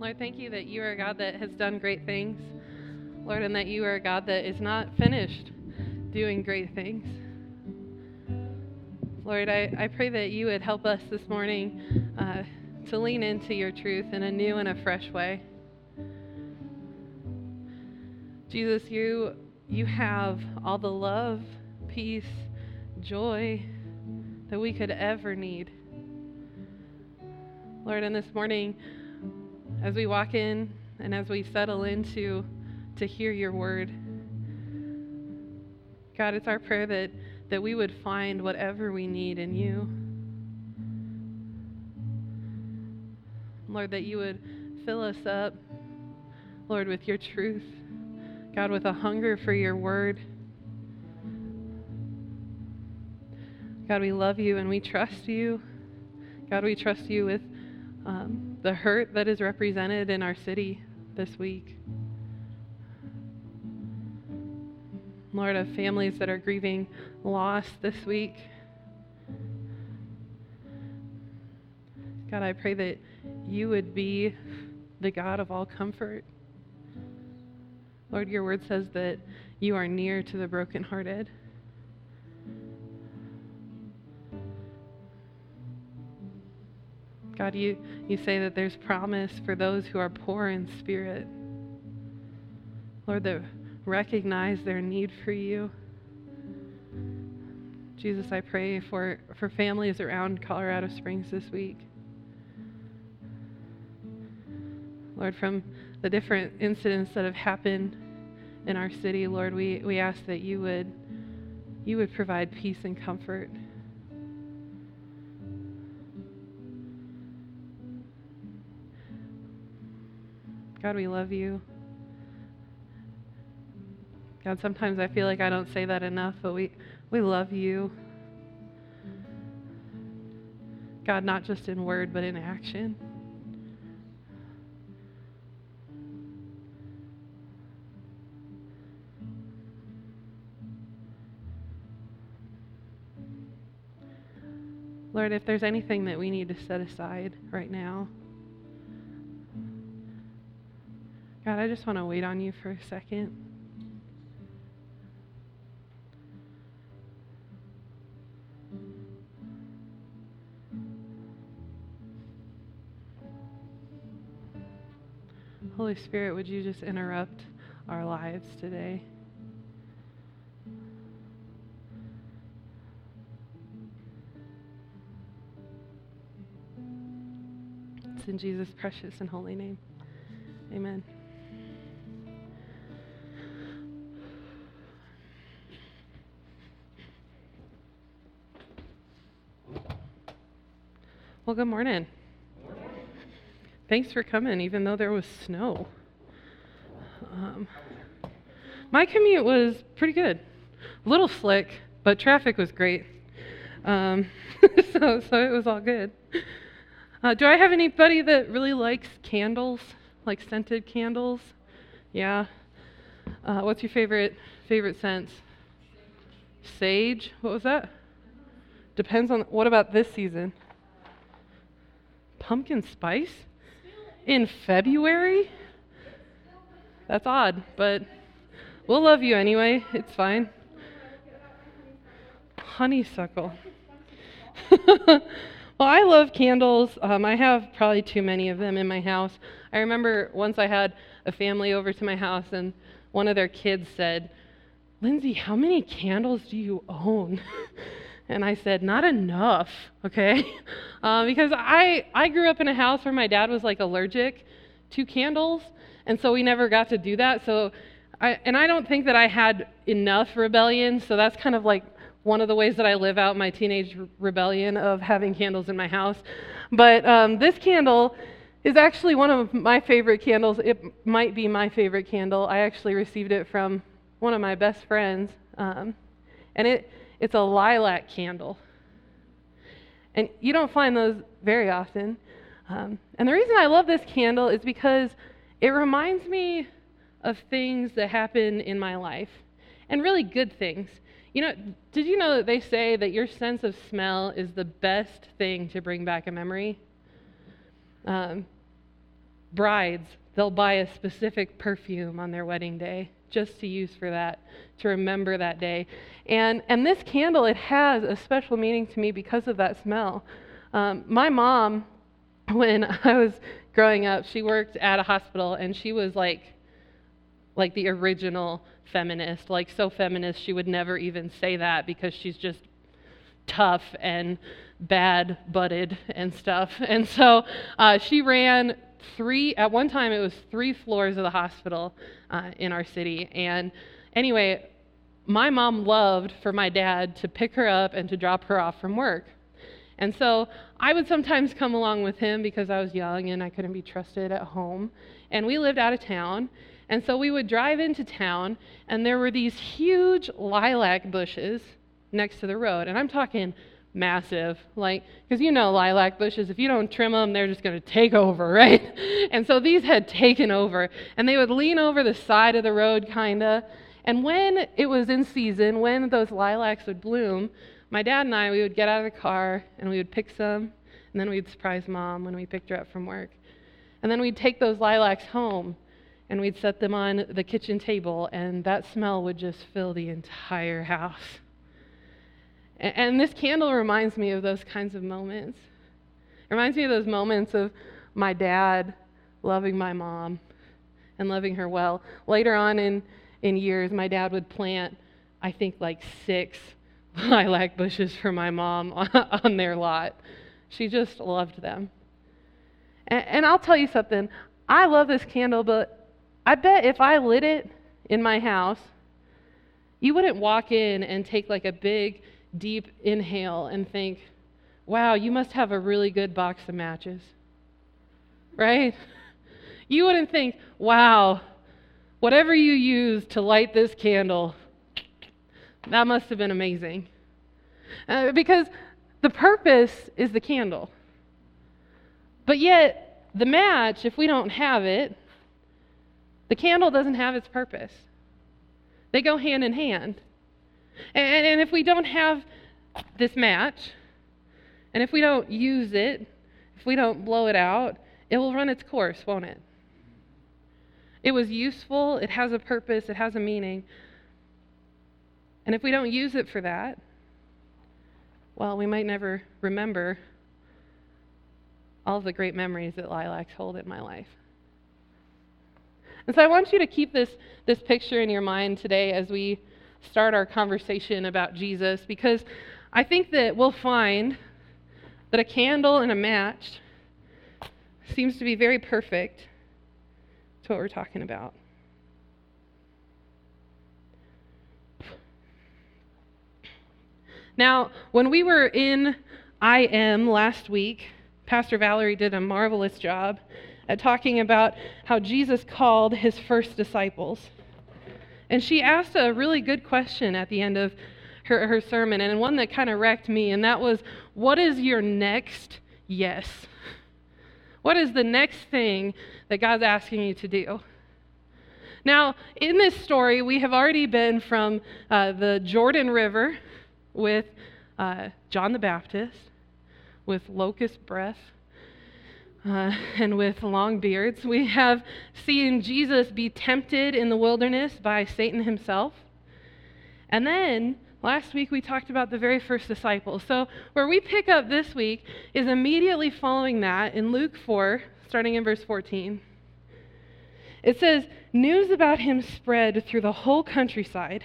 Lord, thank you that you are a God that has done great things. Lord, and that you are a God that is not finished doing great things. Lord, I, I pray that you would help us this morning uh, to lean into your truth in a new and a fresh way. Jesus, you, you have all the love, peace, joy that we could ever need. Lord, and this morning, as we walk in and as we settle into to hear your word, God, it's our prayer that, that we would find whatever we need in you. Lord, that you would fill us up, Lord, with your truth. God, with a hunger for your word. God, we love you and we trust you. God, we trust you with um, the hurt that is represented in our city this week. Lord, of families that are grieving loss this week. God, I pray that you would be the God of all comfort. Lord, your word says that you are near to the brokenhearted. God, you, you say that there's promise for those who are poor in spirit. Lord, that recognize their need for you. Jesus, I pray for, for families around Colorado Springs this week. Lord, from the different incidents that have happened in our city, Lord, we, we ask that you would, you would provide peace and comfort. God, we love you. God, sometimes I feel like I don't say that enough, but we, we love you. God, not just in word, but in action. Lord, if there's anything that we need to set aside right now, God, I just want to wait on you for a second. Holy Spirit, would you just interrupt our lives today? It's in Jesus' precious and holy name. Amen. Well, good morning. Thanks for coming, even though there was snow. Um, my commute was pretty good. A little slick, but traffic was great. Um, so, so it was all good. Uh, do I have anybody that really likes candles, like scented candles? Yeah. Uh, what's your favorite favorite scent? Sage. What was that? Depends on. What about this season? Pumpkin spice in February? That's odd, but we'll love you anyway. It's fine. Honeysuckle. well, I love candles. Um, I have probably too many of them in my house. I remember once I had a family over to my house, and one of their kids said, Lindsay, how many candles do you own? And I said, not enough, okay? Uh, because I, I grew up in a house where my dad was like allergic to candles, and so we never got to do that. So, I, and I don't think that I had enough rebellion, so that's kind of like one of the ways that I live out my teenage rebellion of having candles in my house. But um, this candle is actually one of my favorite candles. It might be my favorite candle. I actually received it from one of my best friends. Um, and it, it's a lilac candle. And you don't find those very often. Um, and the reason I love this candle is because it reminds me of things that happen in my life, and really good things. You know, did you know that they say that your sense of smell is the best thing to bring back a memory? Um, brides, they'll buy a specific perfume on their wedding day just to use for that, to remember that day. And, and this candle, it has a special meaning to me because of that smell. Um, my mom, when I was growing up, she worked at a hospital and she was like, like the original feminist, like so feminist she would never even say that because she's just tough and bad butted and stuff. And so uh, she ran three, at one time, it was three floors of the hospital uh, in our city. And anyway, my mom loved for my dad to pick her up and to drop her off from work. And so I would sometimes come along with him because I was young and I couldn't be trusted at home. And we lived out of town. And so we would drive into town, and there were these huge lilac bushes next to the road. And I'm talking massive. Like, because you know lilac bushes, if you don't trim them, they're just going to take over, right? And so these had taken over. And they would lean over the side of the road, kind of. And when it was in season, when those lilacs would bloom, my dad and I, we would get out of the car and we would pick some. And then we'd surprise mom when we picked her up from work. And then we'd take those lilacs home and we'd set them on the kitchen table, and that smell would just fill the entire house. And this candle reminds me of those kinds of moments. It reminds me of those moments of my dad loving my mom and loving her well. Later on in, in years, my dad would plant, I think, like six lilac bushes for my mom on their lot. She just loved them. And, and I'll tell you something I love this candle, but I bet if I lit it in my house, you wouldn't walk in and take like a big deep inhale and think, wow, you must have a really good box of matches. Right? You wouldn't think, wow, whatever you used to light this candle, that must have been amazing. Uh, because the purpose is the candle. But yet, the match, if we don't have it, the candle doesn't have its purpose. They go hand in hand. And, and if we don't have this match, and if we don't use it, if we don't blow it out, it will run its course, won't it? It was useful, it has a purpose, it has a meaning. And if we don't use it for that, well, we might never remember all of the great memories that lilacs hold in my life. And so I want you to keep this, this picture in your mind today as we start our conversation about Jesus because I think that we'll find that a candle and a match seems to be very perfect to what we're talking about. Now, when we were in I Am last week, Pastor Valerie did a marvelous job at talking about how Jesus called his first disciples. And she asked a really good question at the end of her, her sermon, and one that kind of wrecked me, and that was, What is your next yes? What is the next thing that God's asking you to do? Now, in this story, we have already been from uh, the Jordan River with uh, John the Baptist, with locust breath, uh, and with long beards. We have seen Jesus be tempted in the wilderness by Satan himself. And then last week we talked about the very first disciples. So where we pick up this week is immediately following that in Luke 4, starting in verse 14. It says, News about him spread through the whole countryside.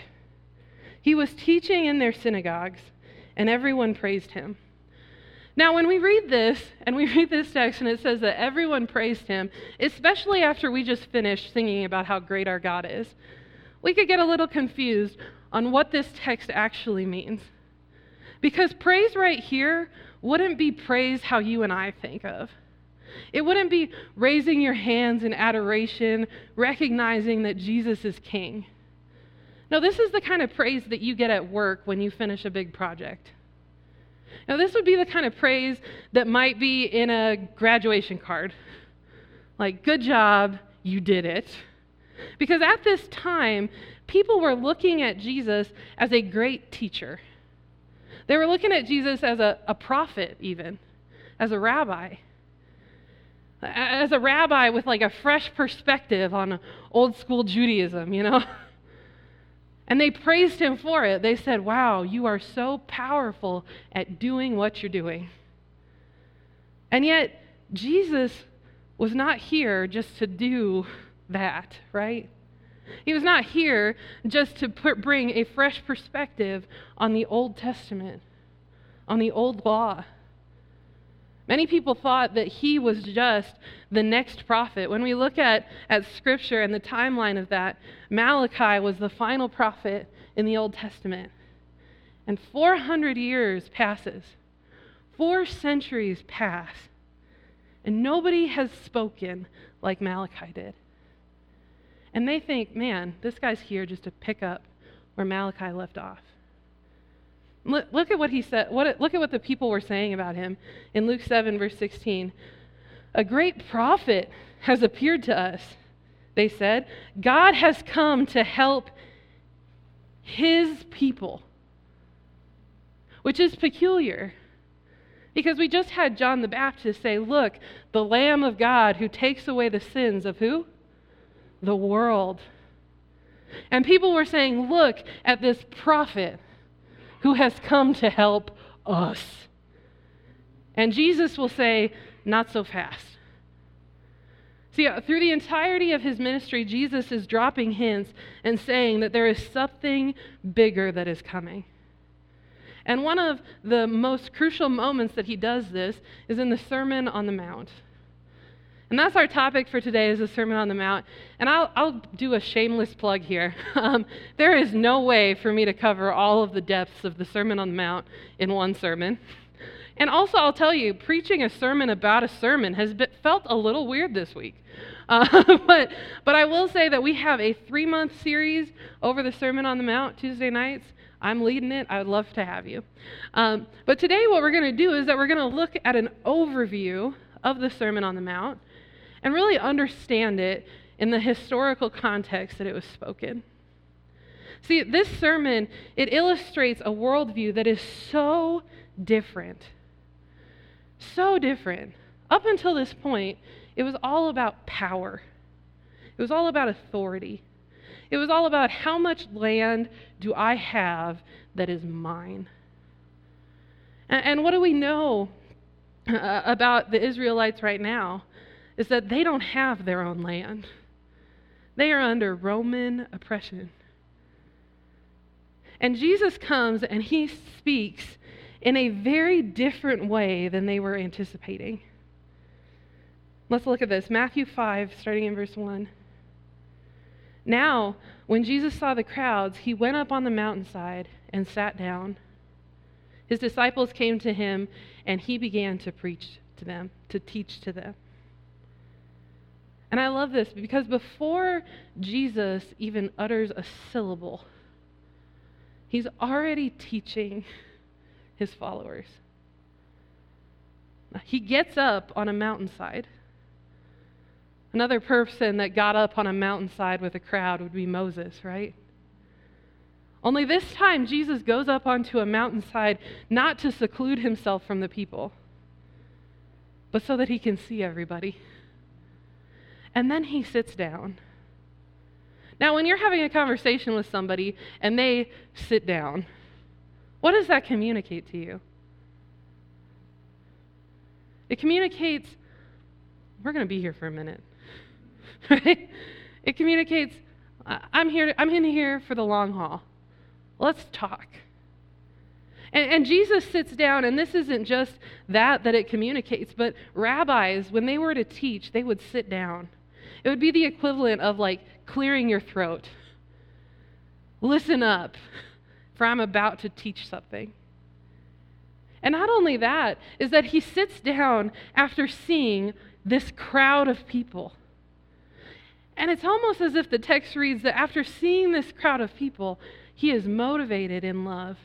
He was teaching in their synagogues, and everyone praised him. Now, when we read this, and we read this text, and it says that everyone praised him, especially after we just finished singing about how great our God is, we could get a little confused on what this text actually means. Because praise right here wouldn't be praise how you and I think of. It wouldn't be raising your hands in adoration, recognizing that Jesus is king. No, this is the kind of praise that you get at work when you finish a big project. Now, this would be the kind of praise that might be in a graduation card. Like, good job, you did it. Because at this time, people were looking at Jesus as a great teacher. They were looking at Jesus as a, a prophet, even, as a rabbi. as a rabbi with like a fresh perspective on old school Judaism, you know. And they praised him for it. They said, Wow, you are so powerful at doing what you're doing. And yet, Jesus was not here just to do that, right? He was not here just to put, bring a fresh perspective on the Old Testament, on the Old Law. Many people thought that he was just the next prophet. When we look at, at Scripture and the timeline of that, Malachi was the final prophet in the Old Testament. And 400 years passes, four centuries pass, and nobody has spoken like Malachi did. And they think, man, this guy's here just to pick up where Malachi left off. Look, at what he said. What, look at what the people were saying about him in Luke 7, verse 16. A great prophet has appeared to us, they said. God has come to help his people, which is peculiar. Because we just had John the Baptist say, Look, the Lamb of God who takes away the sins of who? The world. And people were saying, Look at this prophet who has come to help us. And Jesus will say, Not so fast. See, uh, through the entirety of his ministry, Jesus is dropping hints and saying that there is something bigger that is coming. And one of the most crucial moments that he does this is in the Sermon on the Mount. And that's our topic for today is the Sermon on the Mount. And I'll, I'll do a shameless plug here. Um, there is no way for me to cover all of the depths of the Sermon on the Mount in one sermon. And also, I'll tell you, preaching a sermon about a sermon has been, felt a little weird this week. Uh, but, but I will say that we have a three month series over the Sermon on the Mount Tuesday nights. I'm leading it. I would love to have you. Um, but today, what we're going to do is that we're going to look at an overview of the Sermon on the Mount and really understand it in the historical context that it was spoken. See, this sermon, it illustrates a worldview that is so different. So different. Up until this point, it was all about power. It was all about authority. It was all about how much land do I have that is mine. And, and what do we know uh, about the Israelites right now? Is that they don't have their own land. They are under Roman oppression. And Jesus comes and he speaks in a very different way than they were anticipating. Let's look at this Matthew 5, starting in verse 1. Now, when Jesus saw the crowds, he went up on the mountainside and sat down. His disciples came to him, and he began to preach to them, to teach to them. And I love this because before Jesus even utters a syllable, he's already teaching his followers. He gets up on a mountainside. Another person that got up on a mountainside with a crowd would be Moses, right? Only this time, Jesus goes up onto a mountainside not to seclude himself from the people, but so that he can see everybody. And then he sits down. Now, when you're having a conversation with somebody and they sit down, what does that communicate to you? It communicates, we're going to be here for a minute, right? It communicates, I'm here, I'm in here for the long haul. Let's talk. And, and, Jesus sits down, and this isn't just that that it communicates, but rabbis, when they were to teach, they would sit down. It would be the equivalent of like clearing your throat. Listen up, for I'm about to teach something. And not only that, is that he sits down after seeing this crowd of people. And it's almost as if the text reads that after seeing this crowd of people, he is motivated in love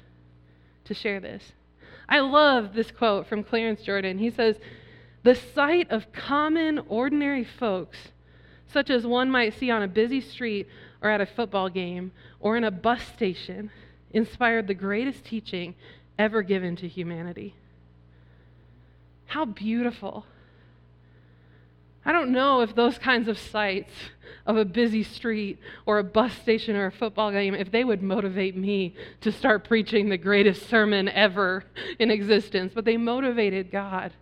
to share this. I love this quote from Clarence Jordan. He says, The sight of common, ordinary folks such as one might see on a busy street or at a football game or in a bus station, inspired the greatest teaching ever given to humanity. How beautiful. I don't know if those kinds of sights of a busy street or a bus station or a football game, if they would motivate me to start preaching the greatest sermon ever in existence, but they motivated God.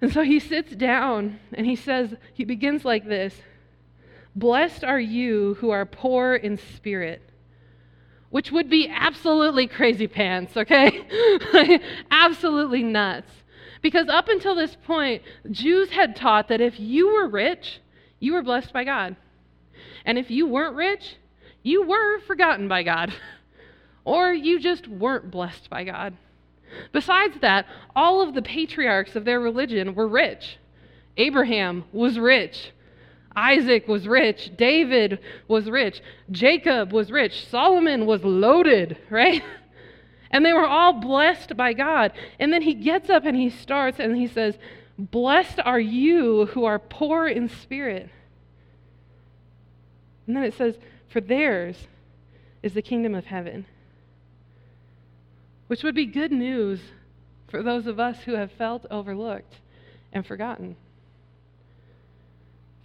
And so he sits down and he says, he begins like this Blessed are you who are poor in spirit, which would be absolutely crazy pants, okay? absolutely nuts. Because up until this point, Jews had taught that if you were rich, you were blessed by God. And if you weren't rich, you were forgotten by God. or you just weren't blessed by God. Besides that, all of the patriarchs of their religion were rich. Abraham was rich. Isaac was rich. David was rich. Jacob was rich. Solomon was loaded, right? And they were all blessed by God. And then he gets up and he starts and he says, Blessed are you who are poor in spirit. And then it says, For theirs is the kingdom of heaven. Which would be good news for those of us who have felt overlooked and forgotten.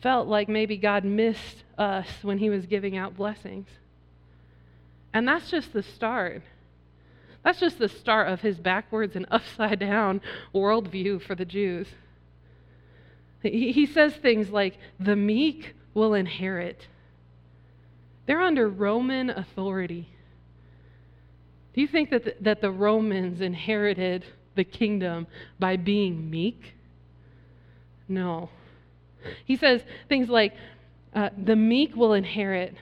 Felt like maybe God missed us when he was giving out blessings. And that's just the start. That's just the start of his backwards and upside down worldview for the Jews. He, says things like, the meek will inherit. They're under Roman authority. Do you think that the, that the Romans inherited the kingdom by being meek? No. He says things like, uh, the meek will inherit,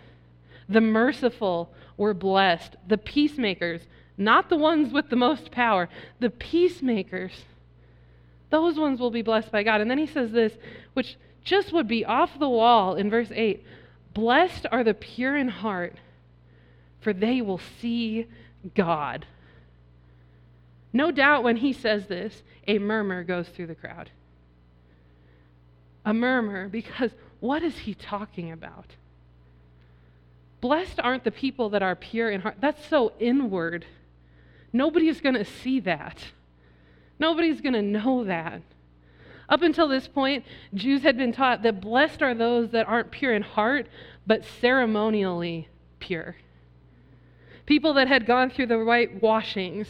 the merciful were blessed, the peacemakers not the ones with the most power, the peacemakers. Those ones will be blessed by God. And then he says this, which just would be off the wall in verse 8 Blessed are the pure in heart, for they will see God. No doubt when he says this, a murmur goes through the crowd. A murmur, because what is he talking about? Blessed aren't the people that are pure in heart. That's so inward. Nobody's going to see that. Nobody's going to know that. Up until this point, Jews had been taught that blessed are those that aren't pure in heart, but ceremonially pure. People that had gone through the right washings,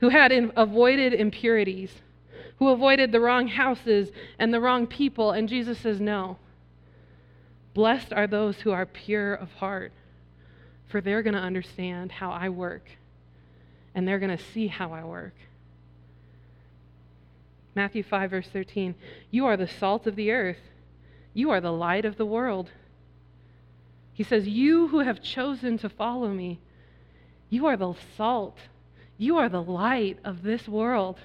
who had in, avoided impurities, who avoided the wrong houses and the wrong people. And Jesus says, No. Blessed are those who are pure of heart, for they're going to understand how I work and they're going to see how I work. Matthew 5, verse 13 You are the salt of the earth, you are the light of the world. He says, You who have chosen to follow me, you are the salt, you are the light of this world.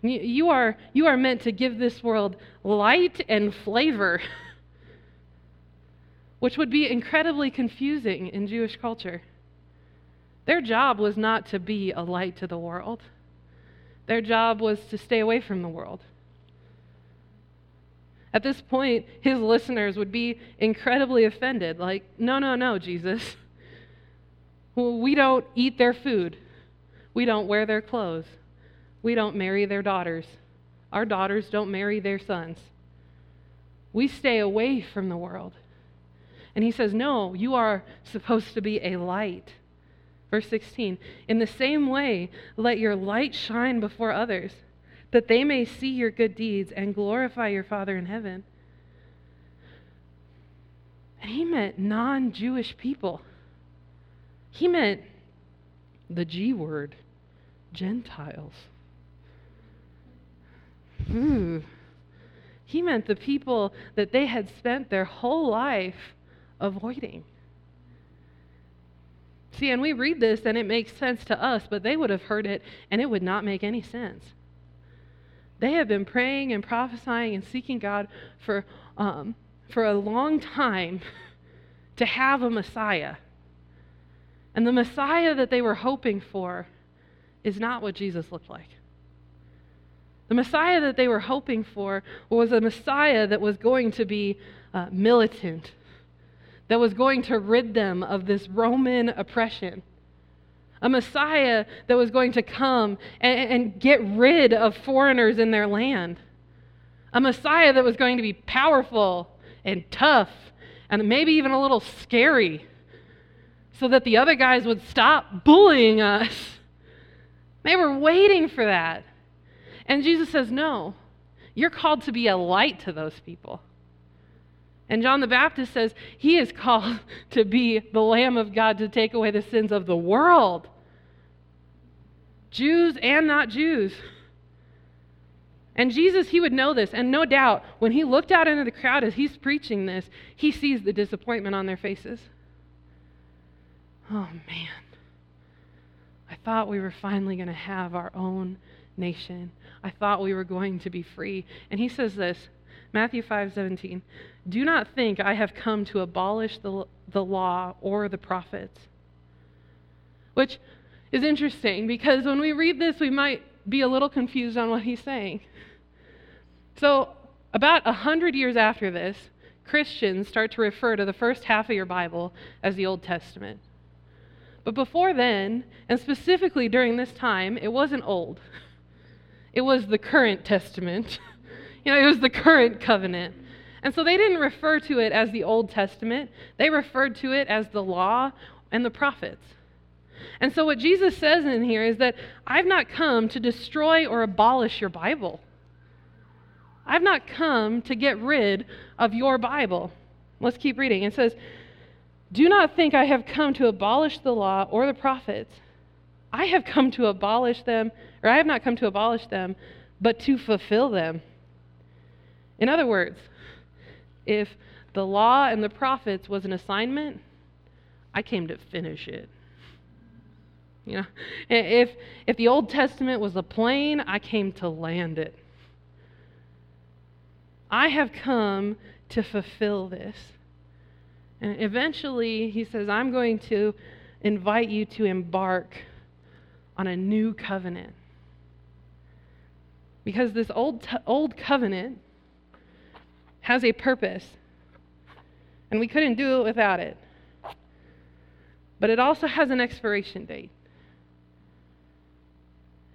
You are, you are meant to give this world light and flavor, which would be incredibly confusing in Jewish culture. Their job was not to be a light to the world, their job was to stay away from the world. At this point, his listeners would be incredibly offended like, no, no, no, Jesus. We don't eat their food. We don't wear their clothes. We don't marry their daughters. Our daughters don't marry their sons. We stay away from the world. And he says, No, you are supposed to be a light. Verse 16 In the same way, let your light shine before others, that they may see your good deeds and glorify your Father in heaven. And he meant non Jewish people. He meant the G word, Gentiles. Ooh. He meant the people that they had spent their whole life avoiding. See, and we read this and it makes sense to us, but they would have heard it and it would not make any sense. They have been praying and prophesying and seeking God for, um, for a long time to have a Messiah. And the Messiah that they were hoping for is not what Jesus looked like. The Messiah that they were hoping for was a Messiah that was going to be uh, militant, that was going to rid them of this Roman oppression. A Messiah that was going to come and, and get rid of foreigners in their land. a Messiah that was going to be powerful and tough and maybe even a little scary so that the other guys would stop bullying us. They were waiting for that. And Jesus says, No, you're called to be a light to those people. And John the Baptist says he is called to be the Lamb of God to take away the sins of the world. Jews and not Jews. And Jesus, he would know this. And no doubt, when he looked out into the crowd as he's preaching this, he sees the disappointment on their faces. Oh, man. I thought we were finally going to have our own nation. I thought we were going to be free. And he says this Matthew 5 17. Do not think I have come to abolish the, the law or the prophets. Which is interesting because when we read this, we might be a little confused on what he's saying. So, about a hundred years after this, Christians start to refer to the first half of your Bible as the Old Testament. But before then, and specifically during this time, it wasn't old. It was the current testament. you know, it was the current covenant. And so they didn't refer to it as the Old Testament, they referred to it as the law and the prophets. And so what Jesus says in here is that I've not come to destroy or abolish your Bible. I've not come to get rid of your Bible. Let's keep reading. It says, Do not think I have come to abolish the law or the prophets. I have come to abolish them, or I have not come to abolish them, but to fulfill them. In other words, if the law and the prophets was an assignment, I came to finish it. You know, if, if the Old Testament was a plane, I came to land it. I have come to fulfill this. And eventually, he says, I'm going to invite you to embark on a new covenant. Because this old, old covenant has a purpose, and we couldn't do it without it. But it also has an expiration date.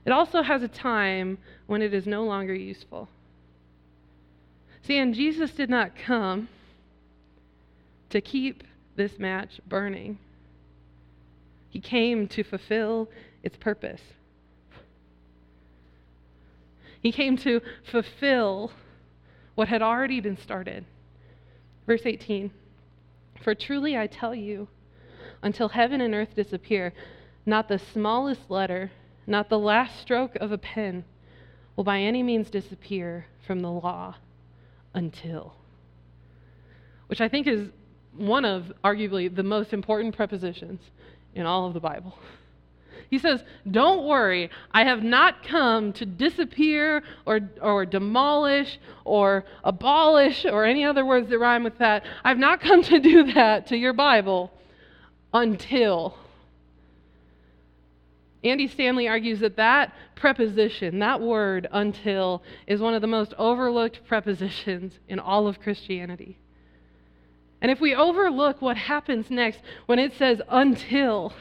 It also has a time when it is no longer useful. See, and Jesus did not come to keep this match burning, He came to fulfill its purpose. He came to fulfill what had already been started. Verse 18 For truly I tell you, until heaven and earth disappear, not the smallest letter, not the last stroke of a pen will by any means disappear from the law until. Which I think is one of arguably the most important prepositions in all of the Bible. He says, Don't worry, I have not come to disappear or, or demolish or abolish or any other words that rhyme with that. I've not come to do that to your Bible until. Andy Stanley argues that that preposition, that word until, is one of the most overlooked prepositions in all of Christianity. And if we overlook what happens next when it says until,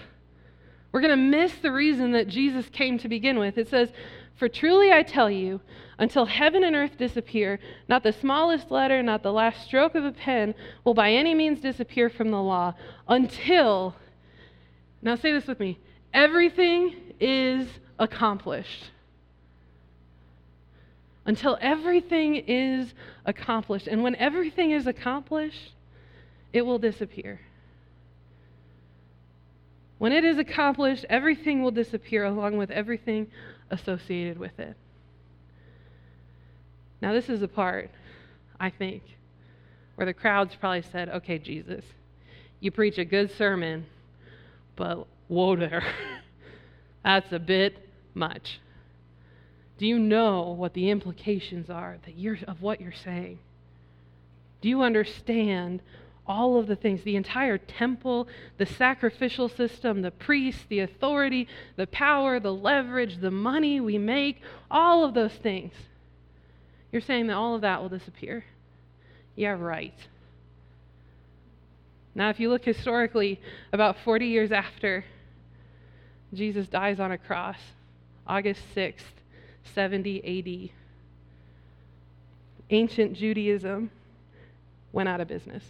we're going to miss the reason that Jesus came to begin with. It says, For truly I tell you, until heaven and earth disappear, not the smallest letter, not the last stroke of a pen will by any means disappear from the law until, now say this with me, everything is accomplished. Until everything is accomplished. And when everything is accomplished, it will disappear. When it is accomplished, everything will disappear along with everything associated with it. Now, this is a part, I think, where the crowds probably said, okay, Jesus, you preach a good sermon, but whoa there. That's a bit much. Do you know what the implications are that you're, of what you're saying? Do you understand all of the things the entire temple, the sacrificial system, the priests, the authority, the power, the leverage, the money we make, all of those things. You're saying that all of that will disappear? Yeah, right. Now, if you look historically, about 40 years after Jesus dies on a cross, August 6th, 70 AD, ancient Judaism went out of business.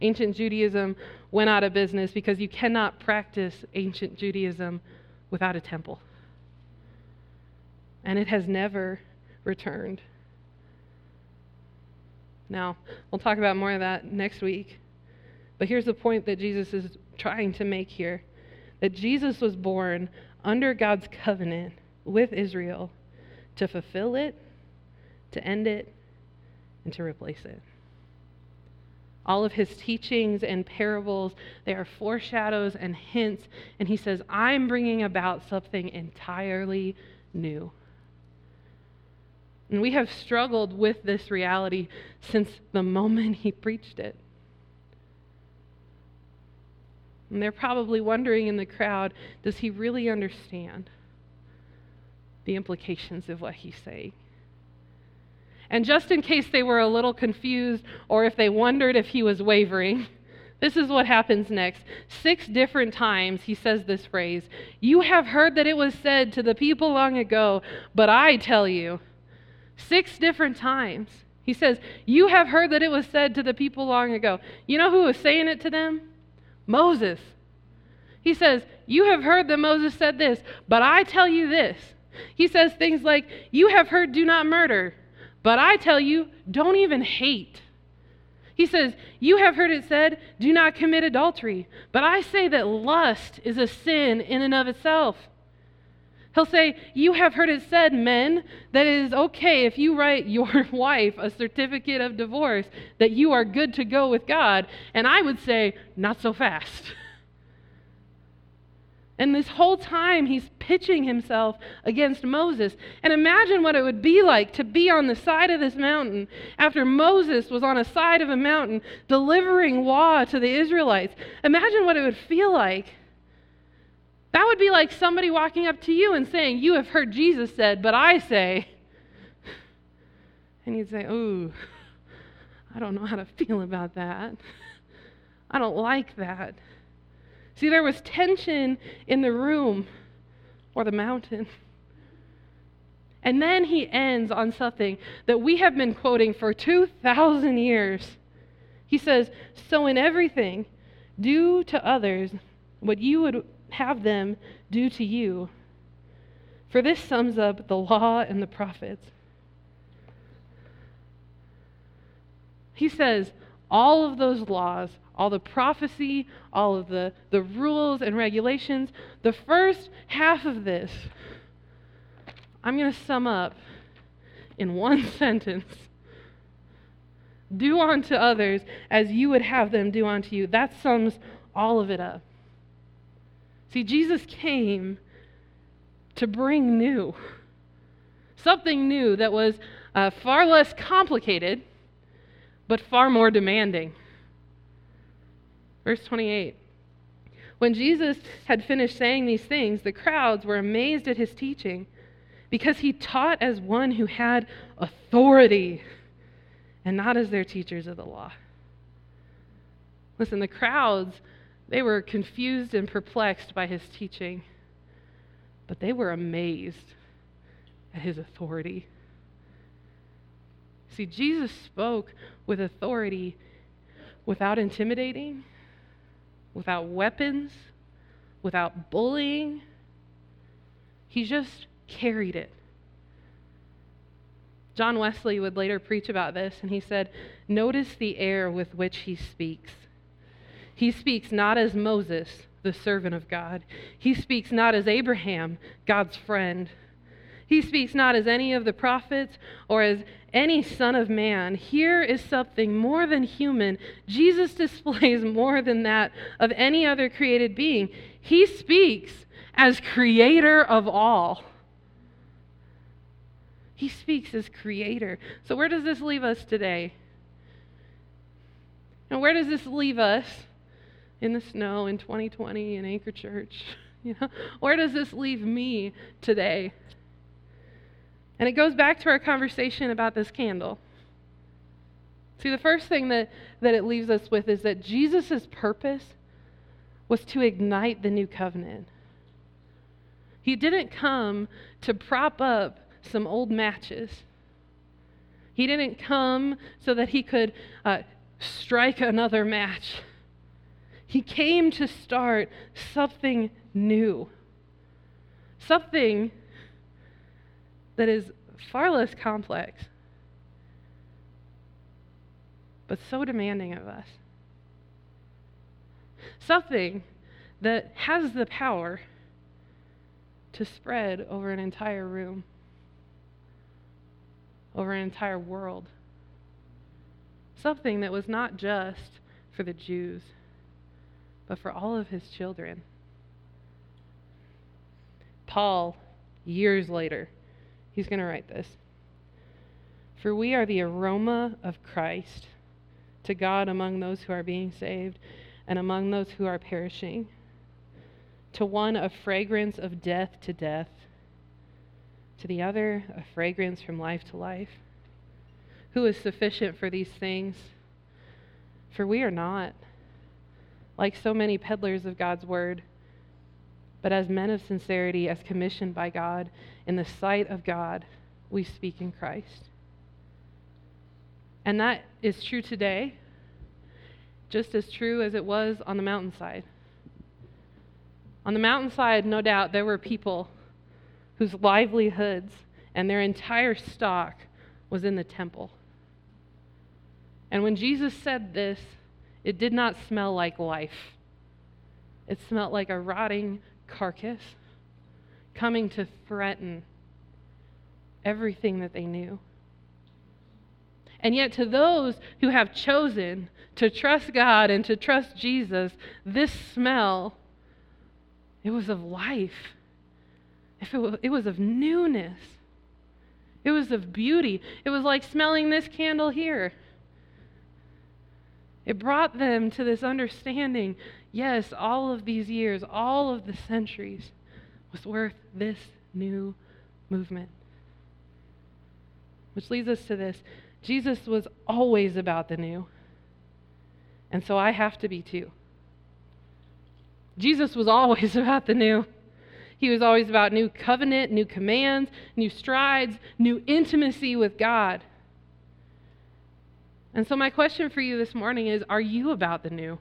Ancient Judaism went out of business because you cannot practice ancient Judaism without a temple. And it has never returned. Now, we'll talk about more of that next week. But here's the point that Jesus is trying to make here that Jesus was born under God's covenant with Israel to fulfill it, to end it, and to replace it. All of his teachings and parables, they are foreshadows and hints. And he says, I'm bringing about something entirely new. And we have struggled with this reality since the moment he preached it. And they're probably wondering in the crowd does he really understand the implications of what he's saying? And just in case they were a little confused or if they wondered if he was wavering, this is what happens next. Six different times he says this phrase You have heard that it was said to the people long ago, but I tell you. Six different times. He says, You have heard that it was said to the people long ago. You know who was saying it to them? Moses. He says, You have heard that Moses said this, but I tell you this. He says things like, You have heard, do not murder. But I tell you, don't even hate. He says, You have heard it said, do not commit adultery. But I say that lust is a sin in and of itself. He'll say, You have heard it said, men, that it is okay if you write your wife a certificate of divorce, that you are good to go with God. And I would say, Not so fast. And this whole time, he's pitching himself against Moses. And imagine what it would be like to be on the side of this mountain after Moses was on a side of a mountain delivering law to the Israelites. Imagine what it would feel like. That would be like somebody walking up to you and saying, You have heard Jesus said, but I say. And you'd say, Ooh, I don't know how to feel about that. I don't like that. See, there was tension in the room or the mountain. And then he ends on something that we have been quoting for 2,000 years. He says, So in everything, do to others what you would have them do to you. For this sums up the law and the prophets. He says, all of those laws all the prophecy, all of the, the rules and regulations. The first half of this, I'm going to sum up in one sentence Do unto others as you would have them do unto you. That sums all of it up. See, Jesus came to bring new, something new that was uh, far less complicated, but far more demanding. Verse 28. When Jesus had finished saying these things, the crowds were amazed at his teaching because he taught as one who had authority and not as their teachers of the law. Listen, the crowds, they were confused and perplexed by his teaching, but they were amazed at his authority. See, Jesus spoke with authority without intimidating without weapons, without bullying. He just carried it. John Wesley would later preach about this, and he said, Notice the air with which he speaks. He speaks not as Moses, the servant of God. He speaks not as Abraham, God's friend. He speaks not as any of the prophets or as any son of man. Here is something more than human. Jesus displays more than that of any other created being. He speaks as creator of all. He speaks as creator. So, where does this leave us today? And where does this leave us in the snow in 2020 in Anchor Church? You know, where does this leave me today? And it goes back to our conversation about this candle. See, the first thing that, that it leaves us with is that Jesus' purpose was to ignite the new covenant. He didn't come to prop up some old matches. He didn't come so that he could uh, strike another match. He came to start something new, something that is far less complex, but so demanding of us. Something that has the power to spread over an entire room, over an entire world. Something that was not just for the Jews, but for all of his children. Paul, years later, he's going to write this For we are the aroma of Christ to God among those who are being saved and among those who are perishing to one a fragrance of death to death, to the other a fragrance from life to life. Who is sufficient for these things? For we are not, like so many peddlers of God's word, but as men of sincerity, as commissioned by God, in the sight of God, we speak in Christ. And that is true today, just as true as it was on the mountainside. On the mountainside, no doubt, there were people whose livelihoods and their entire stock was in the temple. And when Jesus said this, it did not smell like life. It smelled like a rotting carcass coming to threaten everything that they knew. And yet, to those who have chosen to trust God and to trust Jesus, this smell it was of life. If it, was, it was of newness. It was of beauty. It was like smelling this candle here. It brought them to this understanding yes, all of these years, all of the centuries was worth this new movement. Which leads us to this Jesus was always about the new. And so I have to be too. Jesus was always about the new. He was always about new covenant, new commands, new strides, new intimacy with God. And so, my question for you this morning is Are you about the new?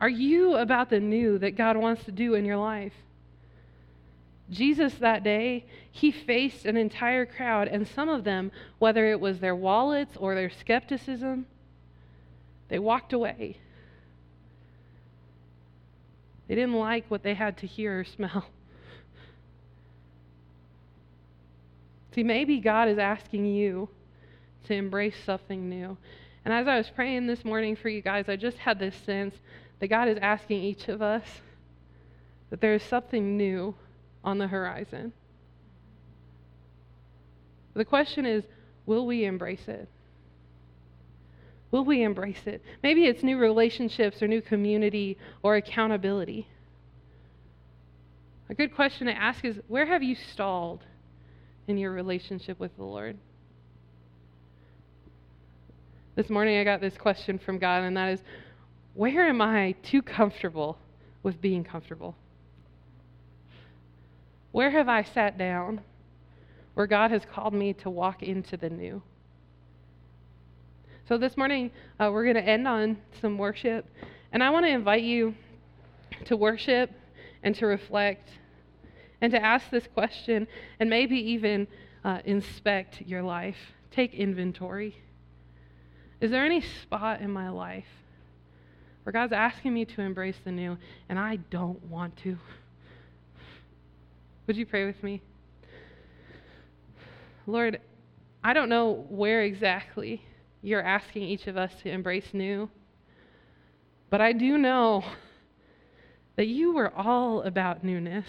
Are you about the new that God wants to do in your life? Jesus that day, he faced an entire crowd, and some of them, whether it was their wallets or their skepticism, they walked away. They didn't like what they had to hear or smell. See, maybe God is asking you to embrace something new. And as I was praying this morning for you guys, I just had this sense that God is asking each of us that there is something new on the horizon. The question is will we embrace it? Will we embrace it? Maybe it's new relationships or new community or accountability. A good question to ask is where have you stalled in your relationship with the Lord? This morning I got this question from God, and that is where am I too comfortable with being comfortable? Where have I sat down where God has called me to walk into the new? So this morning, uh, we're going to end on some worship. And I want to invite you to worship and to reflect and to ask this question and maybe even uh, inspect your life. Take inventory. Is there any spot in my life God's asking me to embrace the new and I don't want to? Would you pray with me? Lord, I don't know where exactly you're asking each of us to embrace new. But I do know that you were all about newness,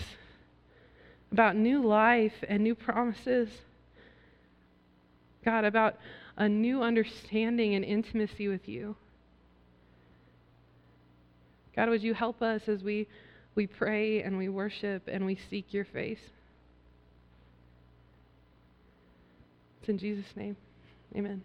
about new life and new promises. God, about a new understanding and intimacy with you. God, would you help us as we, we pray and we worship and we seek your face? It's in Jesus' name. Amen.